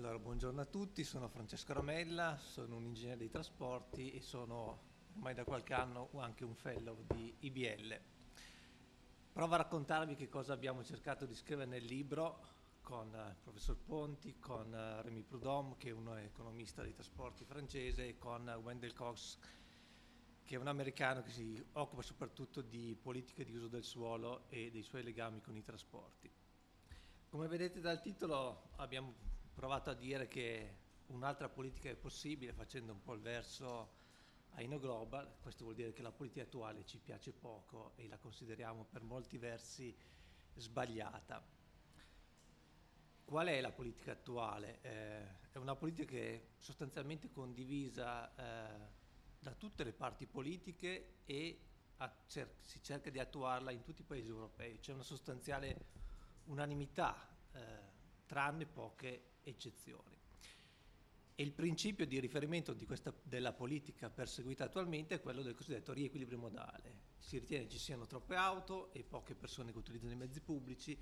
Allora, buongiorno a tutti, sono Francesco Ramella, sono un ingegnere dei trasporti e sono ormai da qualche anno anche un fellow di IBL. Provo a raccontarvi che cosa abbiamo cercato di scrivere nel libro con il professor Ponti, con Rémi Prudhomme, che è un economista dei trasporti francese, e con Wendell Cox, che è un americano che si occupa soprattutto di politica di uso del suolo e dei suoi legami con i trasporti. Come vedete dal titolo abbiamo provato a dire che un'altra politica è possibile facendo un po' il verso a Inno Global, questo vuol dire che la politica attuale ci piace poco e la consideriamo per molti versi sbagliata. Qual è la politica attuale? Eh, è una politica che è sostanzialmente condivisa eh, da tutte le parti politiche e cer- si cerca di attuarla in tutti i paesi europei. C'è una sostanziale unanimità, eh, tranne poche eccezioni. E il principio di riferimento di questa, della politica perseguita attualmente è quello del cosiddetto riequilibrio modale. Si ritiene ci siano troppe auto e poche persone che utilizzano i mezzi pubblici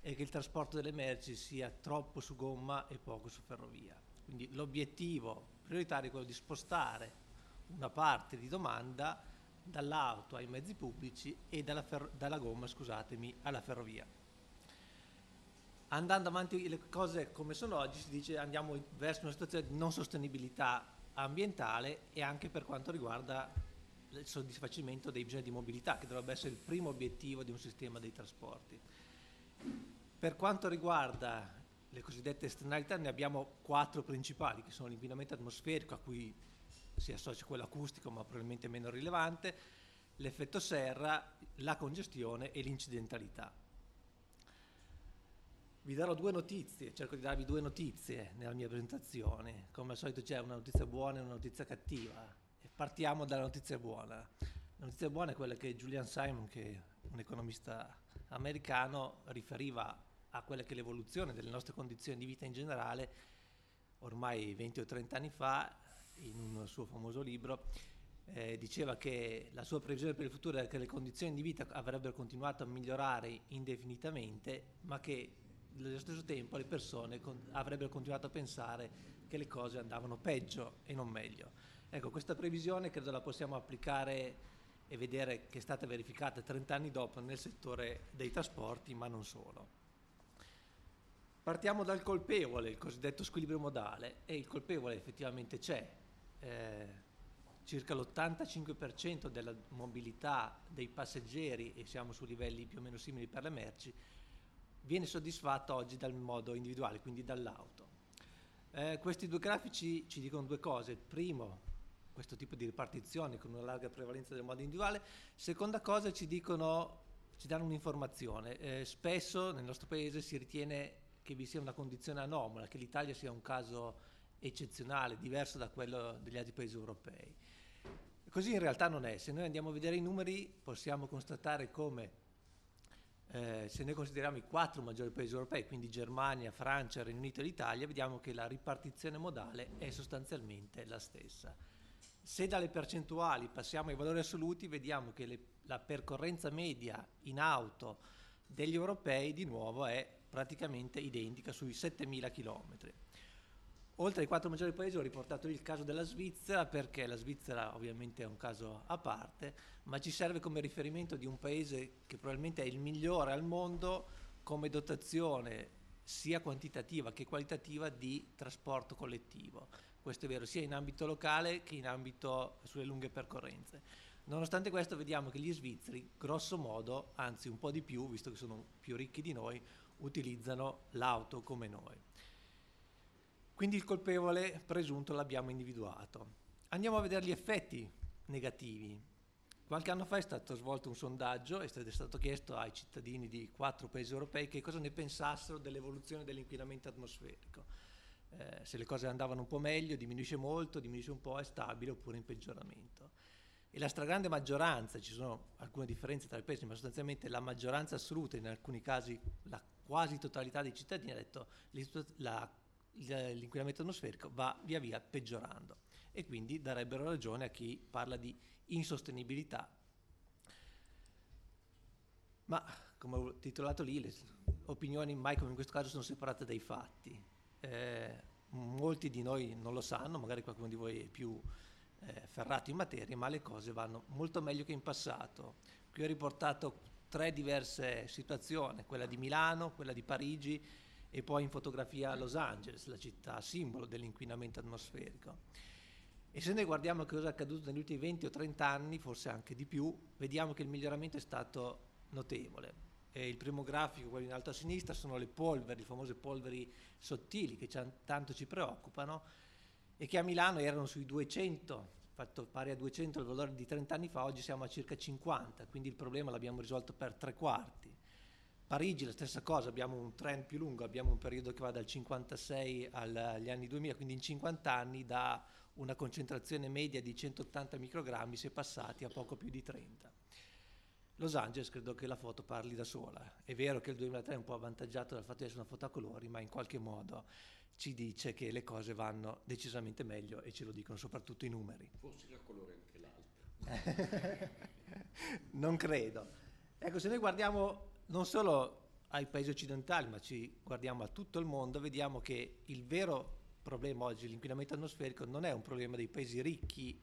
e che il trasporto delle merci sia troppo su gomma e poco su ferrovia. Quindi l'obiettivo prioritario è quello di spostare una parte di domanda dall'auto ai mezzi pubblici e dalla, fer- dalla gomma alla ferrovia andando avanti le cose come sono oggi, si dice andiamo verso una situazione di non sostenibilità ambientale e anche per quanto riguarda il soddisfacimento dei bisogni di mobilità, che dovrebbe essere il primo obiettivo di un sistema dei trasporti. Per quanto riguarda le cosiddette esternalità, ne abbiamo quattro principali, che sono l'inquinamento atmosferico, a cui si associa quello acustico, ma probabilmente meno rilevante, l'effetto serra, la congestione e l'incidentalità. Vi darò due notizie, cerco di darvi due notizie nella mia presentazione. Come al solito c'è una notizia buona e una notizia cattiva. E partiamo dalla notizia buona. La notizia buona è quella che Julian Simon, che è un economista americano, riferiva a quella che è l'evoluzione delle nostre condizioni di vita in generale, ormai 20 o 30 anni fa, in un suo famoso libro, eh, diceva che la sua previsione per il futuro era che le condizioni di vita avrebbero continuato a migliorare indefinitamente, ma che nello stesso tempo le persone con, avrebbero continuato a pensare che le cose andavano peggio e non meglio. Ecco, questa previsione credo la possiamo applicare e vedere che è stata verificata 30 anni dopo nel settore dei trasporti, ma non solo. Partiamo dal colpevole, il cosiddetto squilibrio modale, e il colpevole effettivamente c'è. Eh, circa l'85% della mobilità dei passeggeri, e siamo su livelli più o meno simili per le merci, viene soddisfatta oggi dal modo individuale, quindi dall'auto. Eh, questi due grafici ci dicono due cose. Primo, questo tipo di ripartizione con una larga prevalenza del modo individuale. Seconda cosa, ci, dicono, ci danno un'informazione. Eh, spesso nel nostro paese si ritiene che vi sia una condizione anomala, che l'Italia sia un caso eccezionale, diverso da quello degli altri paesi europei. Così in realtà non è. Se noi andiamo a vedere i numeri possiamo constatare come eh, se noi consideriamo i quattro maggiori paesi europei, quindi Germania, Francia, Regno Unito e l'Italia, vediamo che la ripartizione modale è sostanzialmente la stessa. Se dalle percentuali passiamo ai valori assoluti, vediamo che le, la percorrenza media in auto degli europei di nuovo è praticamente identica sui 7.000 km. Oltre ai quattro maggiori paesi ho riportato il caso della Svizzera perché la Svizzera ovviamente è un caso a parte, ma ci serve come riferimento di un paese che probabilmente è il migliore al mondo come dotazione sia quantitativa che qualitativa di trasporto collettivo. Questo è vero sia in ambito locale che in ambito sulle lunghe percorrenze. Nonostante questo vediamo che gli svizzeri, grosso modo, anzi un po' di più, visto che sono più ricchi di noi, utilizzano l'auto come noi. Quindi il colpevole presunto l'abbiamo individuato. Andiamo a vedere gli effetti negativi. Qualche anno fa è stato svolto un sondaggio ed è stato chiesto ai cittadini di quattro paesi europei che cosa ne pensassero dell'evoluzione dell'inquinamento atmosferico. Eh, se le cose andavano un po' meglio, diminuisce molto, diminuisce un po', è stabile oppure in peggioramento. E la stragrande maggioranza, ci sono alcune differenze tra i paesi, ma sostanzialmente la maggioranza assoluta, in alcuni casi la quasi totalità dei cittadini ha detto che la l'inquinamento atmosferico va via via peggiorando e quindi darebbero ragione a chi parla di insostenibilità. Ma come ho titolato lì, le opinioni mai come in questo caso sono separate dai fatti. Eh, molti di noi non lo sanno, magari qualcuno di voi è più eh, ferrato in materia, ma le cose vanno molto meglio che in passato. Qui ho riportato tre diverse situazioni, quella di Milano, quella di Parigi e poi in fotografia Los Angeles, la città simbolo dell'inquinamento atmosferico. E se noi guardiamo cosa è accaduto negli ultimi 20 o 30 anni, forse anche di più, vediamo che il miglioramento è stato notevole. E il primo grafico, quello in alto a sinistra, sono le polveri, le famose polveri sottili che tanto ci preoccupano e che a Milano erano sui 200, fatto pari a 200 il valore di 30 anni fa, oggi siamo a circa 50, quindi il problema l'abbiamo risolto per tre quarti. Parigi la stessa cosa, abbiamo un trend più lungo, abbiamo un periodo che va dal 56 agli anni 2000, quindi in 50 anni da una concentrazione media di 180 microgrammi si è passati a poco più di 30. Los Angeles credo che la foto parli da sola. È vero che il 2003 è un po' avvantaggiato dal fatto di essere una foto a colori, ma in qualche modo ci dice che le cose vanno decisamente meglio e ce lo dicono soprattutto i numeri. Forse a colore anche l'altro. non credo. Ecco, se noi guardiamo non solo ai paesi occidentali, ma ci guardiamo a tutto il mondo, vediamo che il vero problema oggi, l'inquinamento atmosferico, non è un problema dei paesi ricchi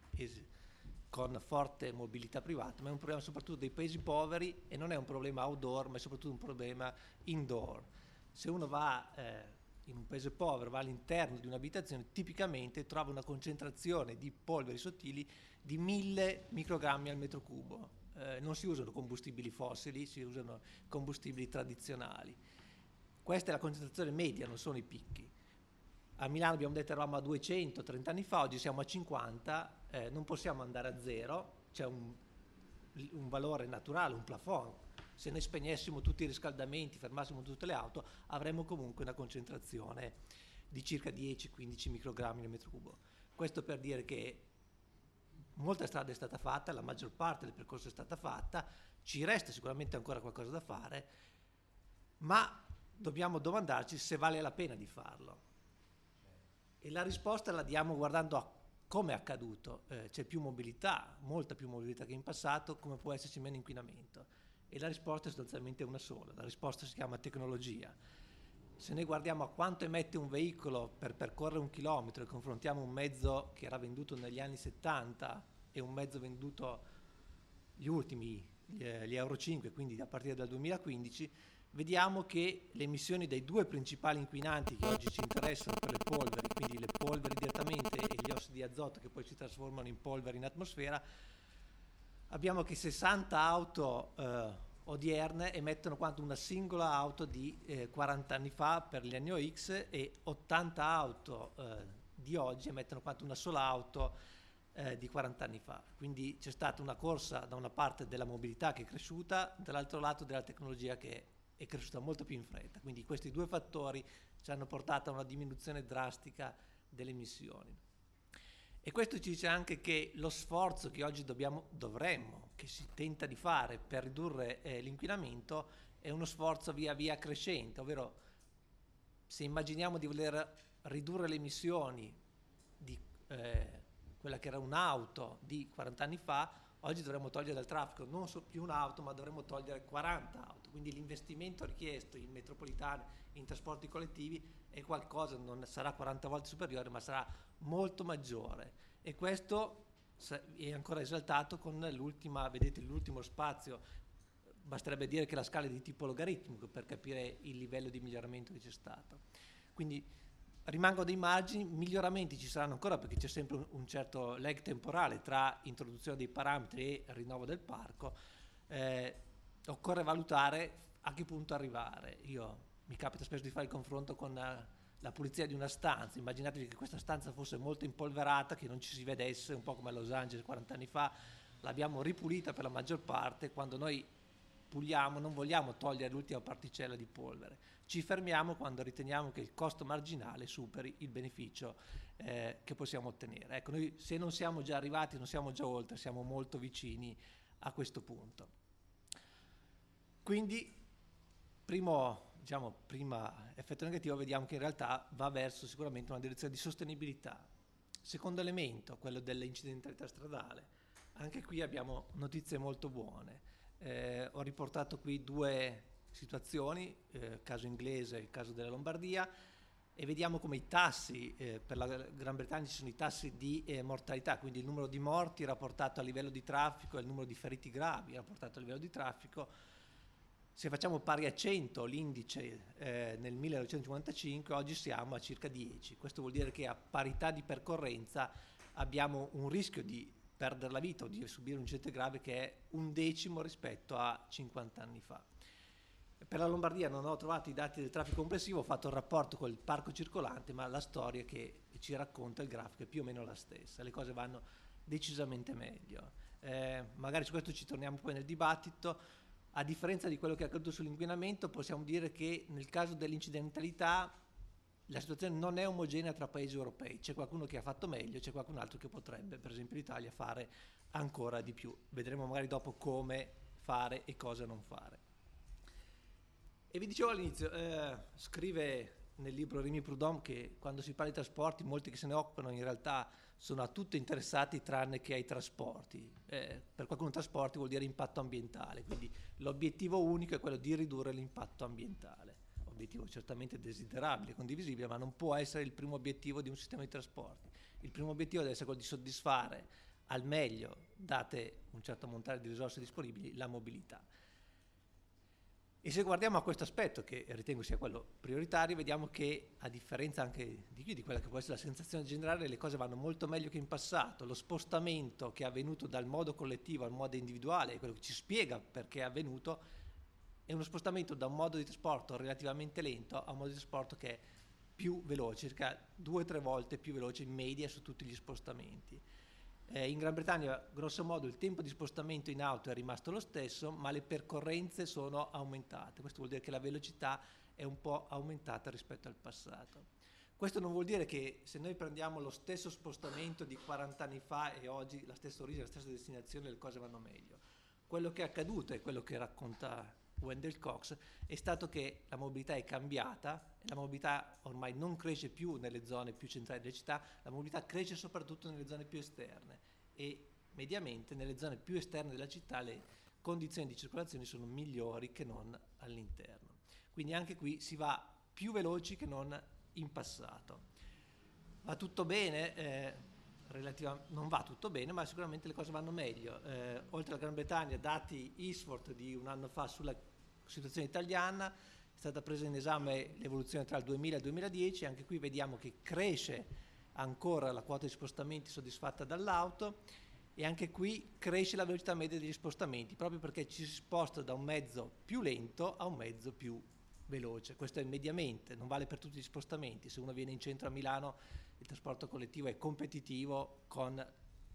con forte mobilità privata, ma è un problema soprattutto dei paesi poveri e non è un problema outdoor, ma è soprattutto un problema indoor. Se uno va eh, in un paese povero, va all'interno di un'abitazione, tipicamente trova una concentrazione di polveri sottili di 1000 microgrammi al metro cubo. Eh, non si usano combustibili fossili, si usano combustibili tradizionali. Questa è la concentrazione media, non sono i picchi. A Milano abbiamo detto eravamo a 200 30 anni fa, oggi siamo a 50, eh, non possiamo andare a zero, c'è un, un valore naturale, un plafond. Se ne spegnessimo tutti i riscaldamenti, fermassimo tutte le auto, avremmo comunque una concentrazione di circa 10-15 microgrammi nel metro cubo. Questo per dire che molta strada è stata fatta, la maggior parte del percorso è stata fatta, ci resta sicuramente ancora qualcosa da fare, ma dobbiamo domandarci se vale la pena di farlo. E la risposta la diamo guardando a come è accaduto. Eh, c'è più mobilità, molta più mobilità che in passato, come può esserci meno inquinamento? E la risposta è sostanzialmente una sola, la risposta si chiama tecnologia. Se noi guardiamo a quanto emette un veicolo per percorrere un chilometro e confrontiamo un mezzo che era venduto negli anni 70 e un mezzo venduto gli ultimi, gli, gli Euro 5, quindi a partire dal 2015, vediamo che le emissioni dei due principali inquinanti che oggi ci interessano per le polveri, quindi le polveri direttamente e gli ossidi di azoto che poi si trasformano in polveri in atmosfera, abbiamo che 60 auto eh, odierne emettono quanto una singola auto di eh, 40 anni fa per gli anni OX e 80 auto eh, di oggi emettono quanto una sola auto eh, di 40 anni fa. Quindi c'è stata una corsa da una parte della mobilità che è cresciuta, dall'altro lato della tecnologia che è cresciuta molto più in fretta. Quindi questi due fattori ci hanno portato a una diminuzione drastica delle emissioni. E questo ci dice anche che lo sforzo che oggi dobbiamo, dovremmo, che si tenta di fare per ridurre eh, l'inquinamento, è uno sforzo via via crescente, ovvero se immaginiamo di voler ridurre le emissioni di eh, quella che era un'auto di 40 anni fa, oggi dovremmo togliere dal traffico non so più un'auto, ma dovremmo togliere 40 auto. Quindi l'investimento richiesto in metropolitane, in trasporti collettivi è qualcosa, non sarà 40 volte superiore, ma sarà molto maggiore. E questo è ancora esaltato con l'ultima, vedete l'ultimo spazio, basterebbe dire che la scala è di tipo logaritmico per capire il livello di miglioramento che c'è stato. Quindi rimangono dei margini, miglioramenti ci saranno ancora perché c'è sempre un, certo lag temporale tra introduzione dei parametri e rinnovo del parco. Eh, occorre valutare a che punto arrivare. Io mi capita spesso di fare il confronto con la, la pulizia di una stanza, immaginatevi che questa stanza fosse molto impolverata, che non ci si vedesse, un po' come a Los Angeles 40 anni fa, l'abbiamo ripulita per la maggior parte, quando noi puliamo non vogliamo togliere l'ultima particella di polvere, ci fermiamo quando riteniamo che il costo marginale superi il beneficio eh, che possiamo ottenere. Ecco, noi se non siamo già arrivati, non siamo già oltre, siamo molto vicini a questo punto. Quindi, primo, diciamo, prima effetto negativo, vediamo che in realtà va verso sicuramente una direzione di sostenibilità. Secondo elemento, quello dell'incidentalità stradale. Anche qui abbiamo notizie molto buone. Eh, ho riportato qui due situazioni, eh, caso inglese e il caso della Lombardia. e vediamo come i tassi, eh, per la Gran Bretagna ci sono i tassi di eh, mortalità, quindi il numero di morti rapportato a livello di traffico e il numero di feriti gravi rapportato a livello di traffico. Se facciamo pari a 100 l'indice eh, nel 1955, oggi siamo a circa 10. Questo vuol dire che a parità di percorrenza abbiamo un rischio di perdere la vita o di subire un incidente grave che è un decimo rispetto a 50 anni fa. Per la Lombardia non ho trovato i dati del traffico complessivo, ho fatto il rapporto con il parco circolante, ma la storia che ci racconta il grafico è più o meno la stessa, le cose vanno decisamente meglio. Eh, magari su questo ci torniamo poi nel dibattito. A differenza di quello che è accaduto sull'inquinamento, possiamo dire che nel caso dell'incidentalità la situazione non è omogenea tra paesi europei, c'è qualcuno che ha fatto meglio, c'è qualcun altro che potrebbe, per esempio l'Italia, fare ancora di più. Vedremo magari dopo come fare e cosa non fare. E vi dicevo all'inizio, eh, scrive nel libro Rimi Prudhomme che quando si parla di trasporti molti che se ne occupano in realtà sono a tutto interessati tranne che ai trasporti. Eh, per qualcuno trasporti vuol dire impatto ambientale, quindi l'obiettivo unico è quello di ridurre l'impatto ambientale. Obiettivo certamente desiderabile, condivisibile, ma non può essere il primo obiettivo di un sistema di trasporti. Il primo obiettivo deve essere quello di soddisfare al meglio, date un certo montare di risorse disponibili, la mobilità. E se guardiamo a questo aspetto, che ritengo sia quello prioritario, vediamo che a differenza anche di di quella che può essere la sensazione generale, le cose vanno molto meglio che in passato. Lo spostamento che è avvenuto dal modo collettivo al modo individuale, quello che ci spiega perché è avvenuto, è uno spostamento da un modo di trasporto relativamente lento a un modo di trasporto che è più veloce, circa due o tre volte più veloce in media su tutti gli spostamenti. Eh, in Gran Bretagna, grosso modo, il tempo di spostamento in auto è rimasto lo stesso, ma le percorrenze sono aumentate. Questo vuol dire che la velocità è un po' aumentata rispetto al passato. Questo non vuol dire che se noi prendiamo lo stesso spostamento di 40 anni fa e oggi la stessa origine, la stessa destinazione, le cose vanno meglio. Quello che è accaduto è quello che racconta Wendell Cox, è stato che la mobilità è cambiata, la mobilità ormai non cresce più nelle zone più centrali delle città, la mobilità cresce soprattutto nelle zone più esterne e mediamente nelle zone più esterne della città le condizioni di circolazione sono migliori che non all'interno. Quindi anche qui si va più veloci che non in passato. Va tutto bene? Eh, relativa, non va tutto bene, ma sicuramente le cose vanno meglio. Eh, oltre alla Gran Bretagna, dati Eastford di un anno fa sulla situazione italiana, è stata presa in esame l'evoluzione tra il 2000 e il 2010, anche qui vediamo che cresce ancora la quota di spostamenti soddisfatta dall'auto e anche qui cresce la velocità media degli spostamenti, proprio perché ci si sposta da un mezzo più lento a un mezzo più veloce. Questo è mediamente, non vale per tutti gli spostamenti. Se uno viene in centro a Milano il trasporto collettivo è competitivo con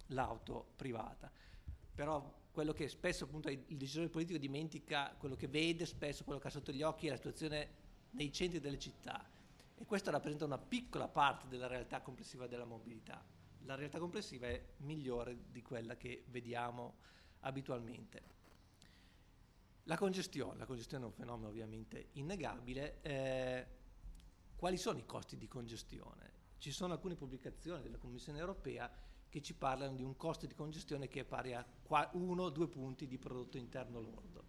l'auto privata. Però quello che spesso appunto il decisore politico dimentica, quello che vede spesso, quello che ha sotto gli occhi è la situazione nei centri delle città e questo rappresenta una piccola parte della realtà complessiva della mobilità. La realtà complessiva è migliore di quella che vediamo abitualmente. La congestione, la congestione è un fenomeno ovviamente innegabile. Eh, quali sono i costi di congestione? Ci sono alcune pubblicazioni della Commissione europea che ci parlano di un costo di congestione che è pari a 1-2 punti di prodotto interno lordo.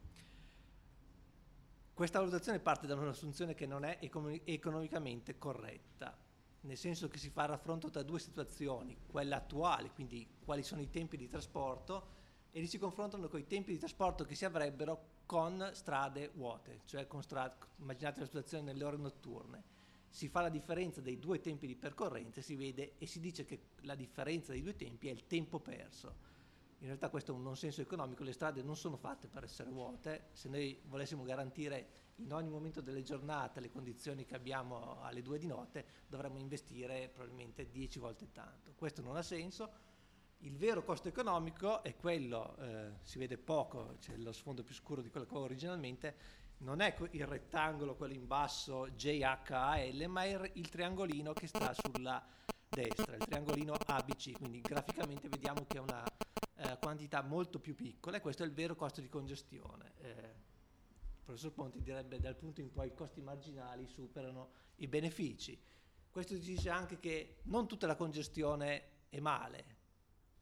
Questa valutazione parte da un'assunzione che non è economicamente corretta, nel senso che si fa raffronto tra due situazioni, quella attuale, quindi quali sono i tempi di trasporto, e li si confrontano con i tempi di trasporto che si avrebbero con strade vuote, cioè con strade, immaginate la situazione nelle ore notturne si fa la differenza dei due tempi di percorrenza si vede e si dice che la differenza dei due tempi è il tempo perso. In realtà questo è un non senso economico, le strade non sono fatte per essere vuote, se noi volessimo garantire in ogni momento delle giornate le condizioni che abbiamo alle due di notte dovremmo investire probabilmente dieci volte tanto. Questo non ha senso. Il vero costo economico è quello, eh, si vede poco, c'è lo sfondo più scuro di quello che avevo originalmente, non è il rettangolo, quello in basso JHAL, ma è il triangolino che sta sulla destra, il triangolino ABC, quindi graficamente vediamo che è una eh, quantità molto più piccola e questo è il vero costo di congestione. Eh, il professor Ponti direbbe dal punto in cui i costi marginali superano i benefici. Questo dice anche che non tutta la congestione è male,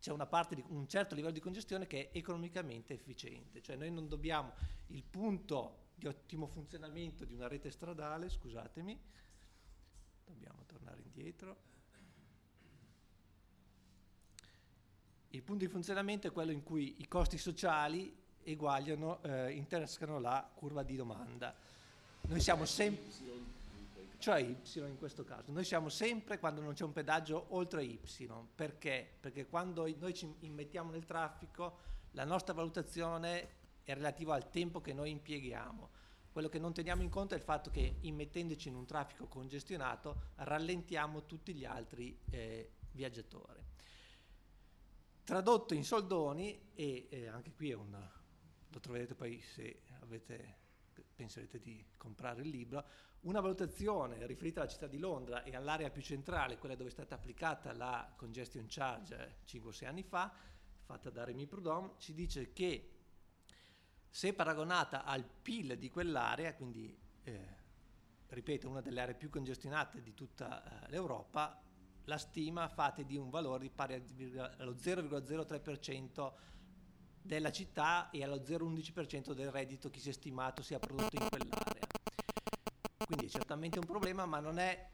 c'è una parte di un certo livello di congestione che è economicamente efficiente, cioè noi non dobbiamo il punto di ottimo funzionamento di una rete stradale, scusatemi, dobbiamo tornare indietro. Il punto di funzionamento è quello in cui i costi sociali eguagliano, eh, intersecano la curva di domanda. Noi siamo sempre, cioè Y in questo caso, noi siamo sempre quando non c'è un pedaggio oltre Y, perché? Perché quando noi ci immettiamo nel traffico la nostra valutazione è relativa al tempo che noi impieghiamo. Quello che non teniamo in conto è il fatto che immettendoci in un traffico congestionato rallentiamo tutti gli altri eh, viaggiatori. Tradotto in soldoni, e eh, anche qui è un, lo troverete poi se avete, penserete di comprare il libro, una valutazione riferita alla città di Londra e all'area più centrale, quella dove è stata applicata la congestion charge 5-6 anni fa, fatta da Remy Prudhomme, ci dice che se paragonata al PIL di quell'area, quindi eh, ripeto una delle aree più congestionate di tutta eh, l'Europa, la stima fate di un valore pari allo 0,03% della città e allo 0,11% del reddito che si è stimato sia prodotto in quell'area. Quindi è certamente un problema, ma non è,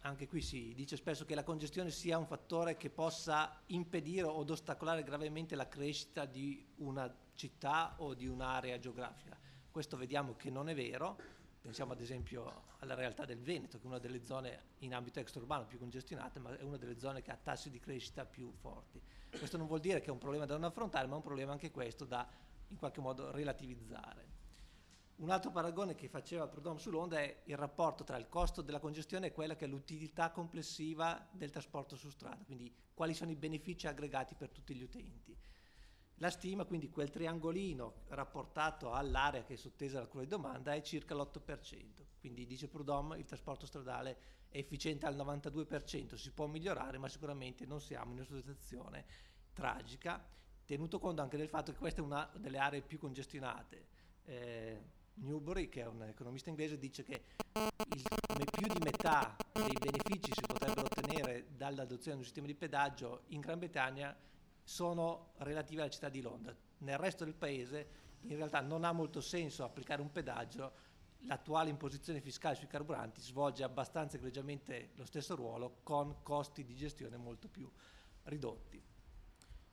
anche qui si dice spesso che la congestione sia un fattore che possa impedire o ostacolare gravemente la crescita di una città o di un'area geografica. Questo vediamo che non è vero, pensiamo ad esempio alla realtà del Veneto, che è una delle zone in ambito extraurbano più congestionate, ma è una delle zone che ha tassi di crescita più forti. Questo non vuol dire che è un problema da non affrontare, ma è un problema anche questo da in qualche modo relativizzare. Un altro paragone che faceva Prudhomme sull'onda è il rapporto tra il costo della congestione e quella che è l'utilità complessiva del trasporto su strada, quindi quali sono i benefici aggregati per tutti gli utenti. La stima, quindi quel triangolino rapportato all'area che è sottesa alla curva di domanda, è circa l'8%. Quindi dice Prudhomme il trasporto stradale è efficiente al 92%, si può migliorare, ma sicuramente non siamo in una situazione tragica, tenuto conto anche del fatto che questa è una delle aree più congestionate. Eh, Newbury, che è un economista inglese, dice che il, più di metà dei benefici si potrebbero ottenere dall'adozione di un sistema di pedaggio in Gran Bretagna sono relative alla città di Londra. Nel resto del paese in realtà non ha molto senso applicare un pedaggio, l'attuale imposizione fiscale sui carburanti svolge abbastanza egregiamente lo stesso ruolo con costi di gestione molto più ridotti.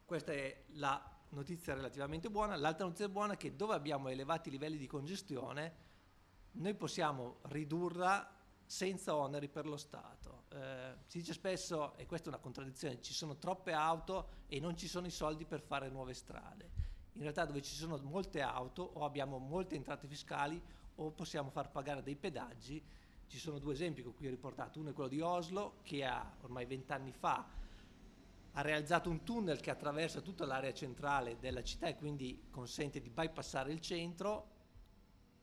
Questa è la notizia relativamente buona. L'altra notizia buona è che dove abbiamo elevati livelli di congestione noi possiamo ridurla senza oneri per lo Stato. Eh, si dice spesso, e questa è una contraddizione, ci sono troppe auto e non ci sono i soldi per fare nuove strade. In realtà dove ci sono molte auto o abbiamo molte entrate fiscali o possiamo far pagare dei pedaggi. Ci sono due esempi con cui ho riportato, uno è quello di Oslo che ha ormai vent'anni fa ha realizzato un tunnel che attraversa tutta l'area centrale della città e quindi consente di bypassare il centro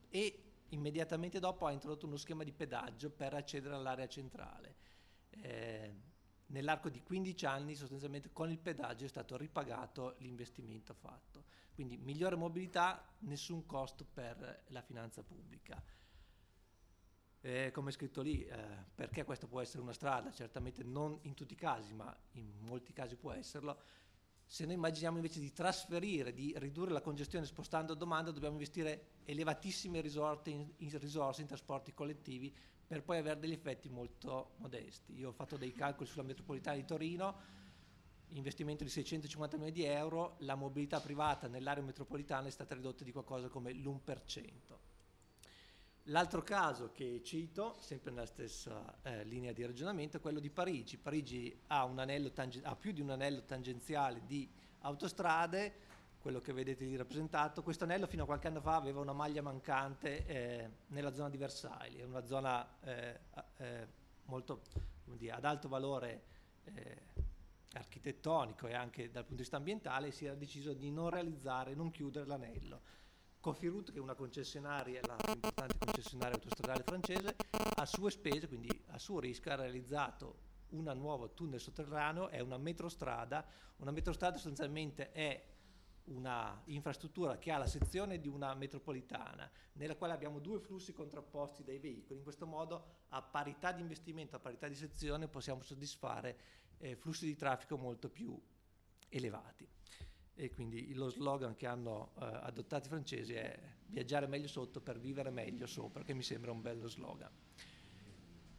e immediatamente dopo ha introdotto uno schema di pedaggio per accedere all'area centrale. Eh, nell'arco di 15 anni sostanzialmente con il pedaggio è stato ripagato l'investimento fatto. Quindi migliore mobilità, nessun costo per la finanza pubblica. Eh, come è scritto lì, eh, perché questa può essere una strada? Certamente non in tutti i casi, ma in molti casi può esserlo se noi immaginiamo invece di trasferire, di ridurre la congestione spostando domanda, dobbiamo investire elevatissime risorse in, in, risorse in trasporti collettivi per poi avere degli effetti molto modesti. Io ho fatto dei calcoli sulla metropolitana di Torino, investimento di 650 milioni di euro, la mobilità privata nell'area metropolitana è stata ridotta di qualcosa come l'1%. L'altro caso che cito, sempre nella stessa eh, linea di ragionamento, è quello di Parigi. Parigi ha, tange- ha, più di un anello tangenziale di autostrade, quello che vedete lì rappresentato. Questo anello fino a qualche anno fa aveva una maglia mancante eh, nella zona di Versailles, è una zona eh, eh molto dire, ad alto valore eh, architettonico e anche dal punto di vista ambientale, si era deciso di non realizzare, non chiudere l'anello Cofiroute, che è una concessionaria, la più importante concessionaria autostradale francese, a sue spese, quindi a suo rischio, ha realizzato un nuovo tunnel sotterraneo, è una metrostrada. Una metrostrada sostanzialmente è una infrastruttura che ha la sezione di una metropolitana, nella quale abbiamo due flussi contrapposti dai veicoli. In questo modo, a parità di investimento, a parità di sezione, possiamo soddisfare eh, flussi di traffico molto più elevati e quindi lo slogan che hanno eh, adottato i francesi è viaggiare meglio sotto per vivere meglio sopra, che mi sembra un bello slogan.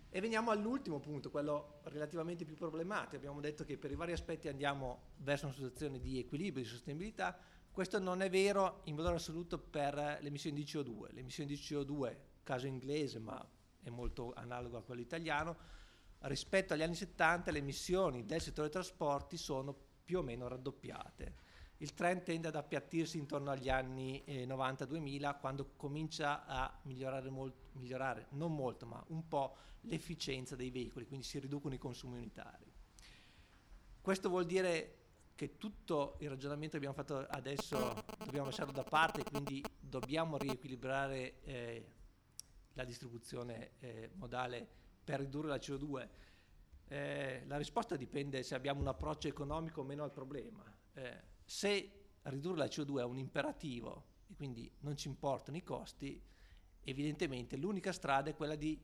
E veniamo all'ultimo punto, quello relativamente più problematico. Abbiamo detto che per i vari aspetti andiamo verso una situazione di equilibrio, di sostenibilità. Questo non è vero in valore assoluto per le emissioni di CO2. Le emissioni di CO2, caso inglese ma è molto analogo a quello italiano, rispetto agli anni 70 le emissioni del settore trasporti sono più o meno raddoppiate. Il trend tende ad appiattirsi intorno agli anni eh, 90-2000 quando comincia a migliorare, molto, migliorare, non molto, ma un po' l'efficienza dei veicoli, quindi si riducono i consumi unitari. Questo vuol dire che tutto il ragionamento che abbiamo fatto adesso dobbiamo lasciarlo da parte, quindi dobbiamo riequilibrare eh, la distribuzione eh, modale per ridurre la CO2. Eh, la risposta dipende se abbiamo un approccio economico o meno al problema. Se ridurre la CO2 è un imperativo e quindi non ci importano i costi, evidentemente l'unica strada è quella di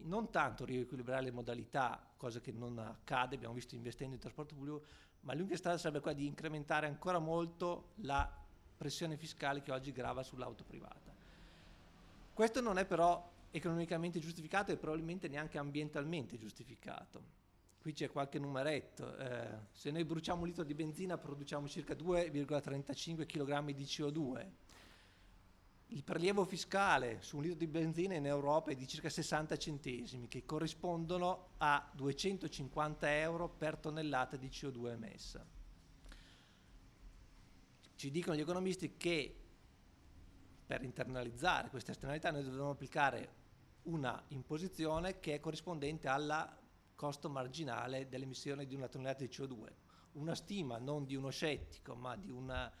non tanto riequilibrare le modalità, cosa che non accade, abbiamo visto investendo in trasporto pubblico, ma l'unica strada sarebbe quella di incrementare ancora molto la pressione fiscale che oggi grava sull'auto privata. Questo non è però economicamente giustificato e probabilmente neanche ambientalmente giustificato. Qui c'è qualche numeretto. Eh, se noi bruciamo un litro di benzina produciamo circa 2,35 kg di CO2. Il prelievo fiscale su un litro di benzina in Europa è di circa 60 centesimi, che corrispondono a 250 euro per tonnellata di CO2 emessa. Ci dicono gli economisti che per internalizzare queste esternalità noi dobbiamo applicare una imposizione che è corrispondente alla costo marginale dell'emissione di una tonnellata di CO2. Una stima non di uno scettico, ma di un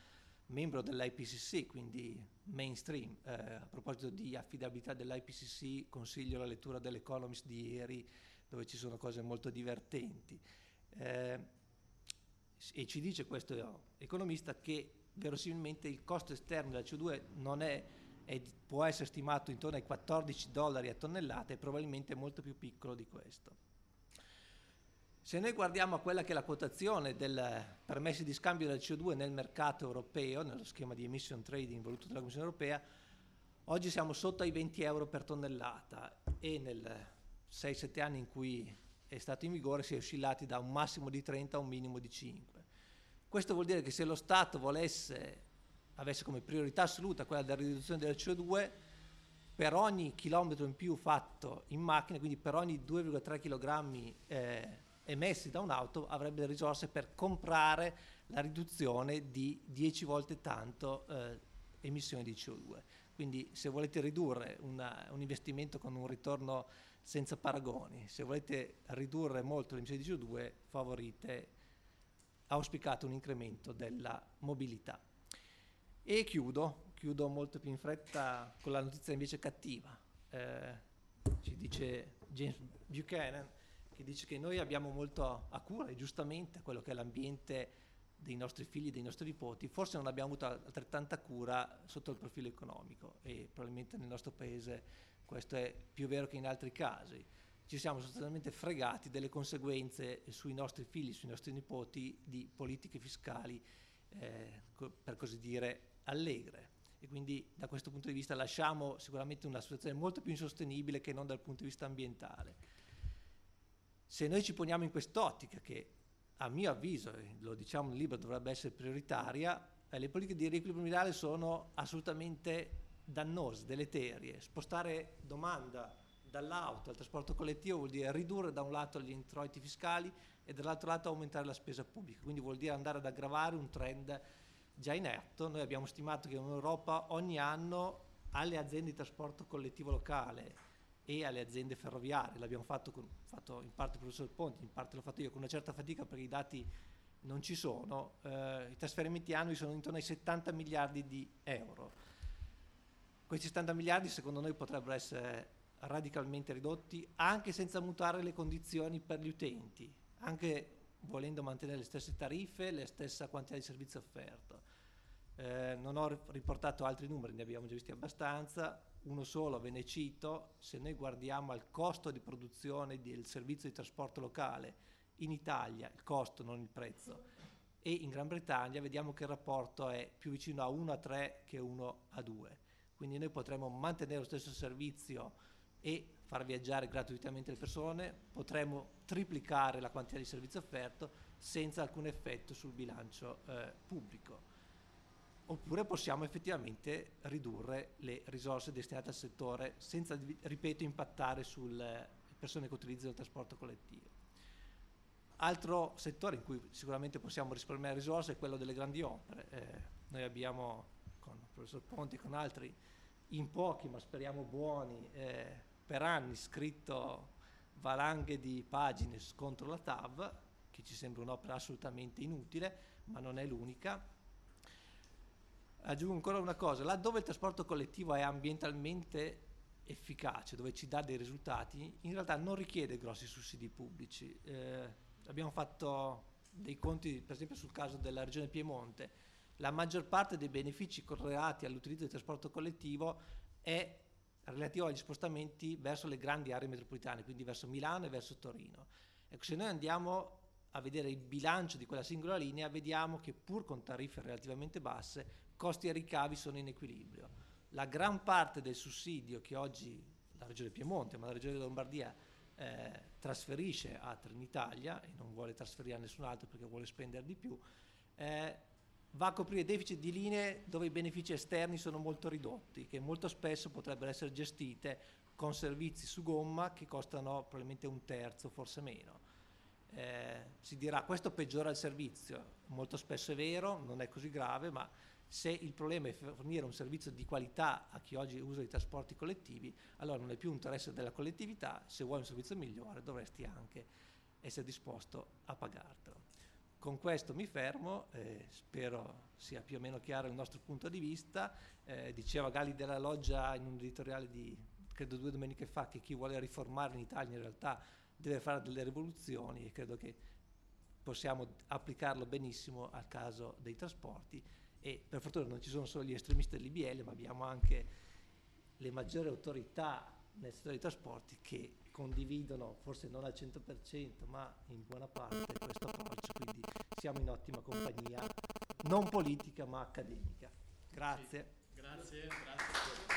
membro dell'IPCC, quindi mainstream. Eh, a proposito di affidabilità dell'IPCC, consiglio la lettura dell'Economist di ieri, dove ci sono cose molto divertenti. Eh, e ci dice questo economista che verosimilmente il costo esterno della CO2 è, è, può essere stimato intorno ai 14 dollari a tonnellata e probabilmente è molto più piccolo di questo. Se noi guardiamo a quella che è la quotazione del permessi di scambio del CO2 nel mercato europeo, nello schema di emission trading voluto dalla Commissione europea, oggi siamo sotto ai 20 euro per tonnellata e nel 6-7 anni in cui è stato in vigore si è oscillati da un massimo di 30 a un minimo di 5. Questo vuol dire che se lo Stato volesse, avesse come priorità assoluta quella della riduzione del CO2, per ogni chilometro in più fatto in macchina, quindi per ogni 2,3 kg eh, emessi da un'auto avrebbe le risorse per comprare la riduzione di 10 volte tanto eh, emissioni di CO2. Quindi se volete ridurre una, un investimento con un ritorno senza paragoni, se volete ridurre molto le emissioni di CO2, favorite, auspicate un incremento della mobilità. E chiudo, chiudo molto più in fretta con la notizia invece cattiva. Eh, ci dice James Buchanan, che dice che noi abbiamo molto a cura, e giustamente, quello che è l'ambiente dei nostri figli, dei nostri nipoti, forse non abbiamo avuto altrettanta cura sotto il profilo economico e probabilmente nel nostro paese questo è più vero che in altri casi. Ci siamo sostanzialmente fregati delle conseguenze sui nostri figli, sui nostri nipoti di politiche fiscali, eh, per così dire, allegre. E quindi da questo punto di vista lasciamo sicuramente una situazione molto più insostenibile che non dal punto di vista ambientale. Se noi ci poniamo in quest'ottica, che a mio avviso, lo diciamo nel libro, dovrebbe essere prioritaria, eh, le politiche di riequilibrio mondiale sono assolutamente dannose, deleterie. Spostare domanda dall'auto al trasporto collettivo vuol dire ridurre da un lato gli introiti fiscali e dall'altro lato aumentare la spesa pubblica, quindi vuol dire andare ad aggravare un trend già in atto. Noi abbiamo stimato che in Europa ogni anno alle aziende di trasporto collettivo locale e alle aziende ferroviarie. L'abbiamo fatto, con, fatto in parte il professor Ponti, in parte l'ho fatto io con una certa fatica perché i dati non ci sono. Eh, I trasferimenti annui sono intorno ai 70 miliardi di euro. Questi 70 miliardi secondo noi potrebbero essere radicalmente ridotti anche senza mutare le condizioni per gli utenti, anche volendo mantenere le stesse tariffe, la stessa quantità di servizio offerto. Eh, non ho riportato altri numeri, ne abbiamo già visti abbastanza uno solo, ve ne cito, se noi guardiamo al costo di produzione del servizio di trasporto locale in Italia, il costo non il prezzo, e in Gran Bretagna vediamo che il rapporto è più vicino a 1 a 3 che 1 a 2. Quindi noi potremmo mantenere lo stesso servizio e far viaggiare gratuitamente le persone, potremmo triplicare la quantità di servizio offerto senza alcun effetto sul bilancio eh, pubblico. Oppure possiamo effettivamente ridurre le risorse destinate al settore senza, ripeto, impattare sulle persone che utilizzano il trasporto collettivo. Altro settore in cui sicuramente possiamo risparmiare risorse è quello delle grandi opere. Eh, noi abbiamo con il professor Ponti e con altri, in pochi ma speriamo buoni, eh, per anni scritto valanghe di pagine contro la TAV, che ci sembra un'opera assolutamente inutile, ma non è l'unica. Aggiungo ancora una cosa, laddove il trasporto collettivo è ambientalmente efficace, dove ci dà dei risultati, in realtà non richiede grossi sussidi pubblici. Eh, abbiamo fatto dei conti, per esempio sul caso della regione Piemonte, la maggior parte dei benefici correlati all'utilizzo del trasporto collettivo è relativo agli spostamenti verso le grandi aree metropolitane, quindi verso Milano e verso Torino. Ecco, se noi andiamo a vedere il bilancio di quella singola linea, vediamo che pur con tariffe relativamente basse, costi e ricavi sono in equilibrio. La gran parte del sussidio che oggi la Regione Piemonte, ma la Regione Lombardia eh, trasferisce a Trenitalia e non vuole trasferire a nessun altro perché vuole spendere di più, eh, va a coprire deficit di linee dove i benefici esterni sono molto ridotti, che molto spesso potrebbero essere gestite con servizi su gomma che costano probabilmente un terzo, forse meno. Eh, si dirà questo peggiora il servizio, molto spesso è vero, non è così grave, ma se il problema è fornire un servizio di qualità a chi oggi usa i trasporti collettivi, allora non è più interesse della collettività, se vuoi un servizio migliore dovresti anche essere disposto a pagartelo. Con questo mi fermo, eh, spero sia più o meno chiaro il nostro punto di vista. Eh, diceva Gali della Loggia in un editoriale di credo due domeniche fa che chi vuole riformare in Italia in realtà deve fare delle rivoluzioni e credo che possiamo applicarlo benissimo al caso dei trasporti e per fortuna non ci sono solo gli estremisti dell'IBL ma abbiamo anche le maggiori autorità nel settore dei trasporti che condividono, forse non al 100%, ma in buona parte questo approccio, quindi siamo in ottima compagnia, non politica ma accademica. Grazie. Sì, grazie, grazie.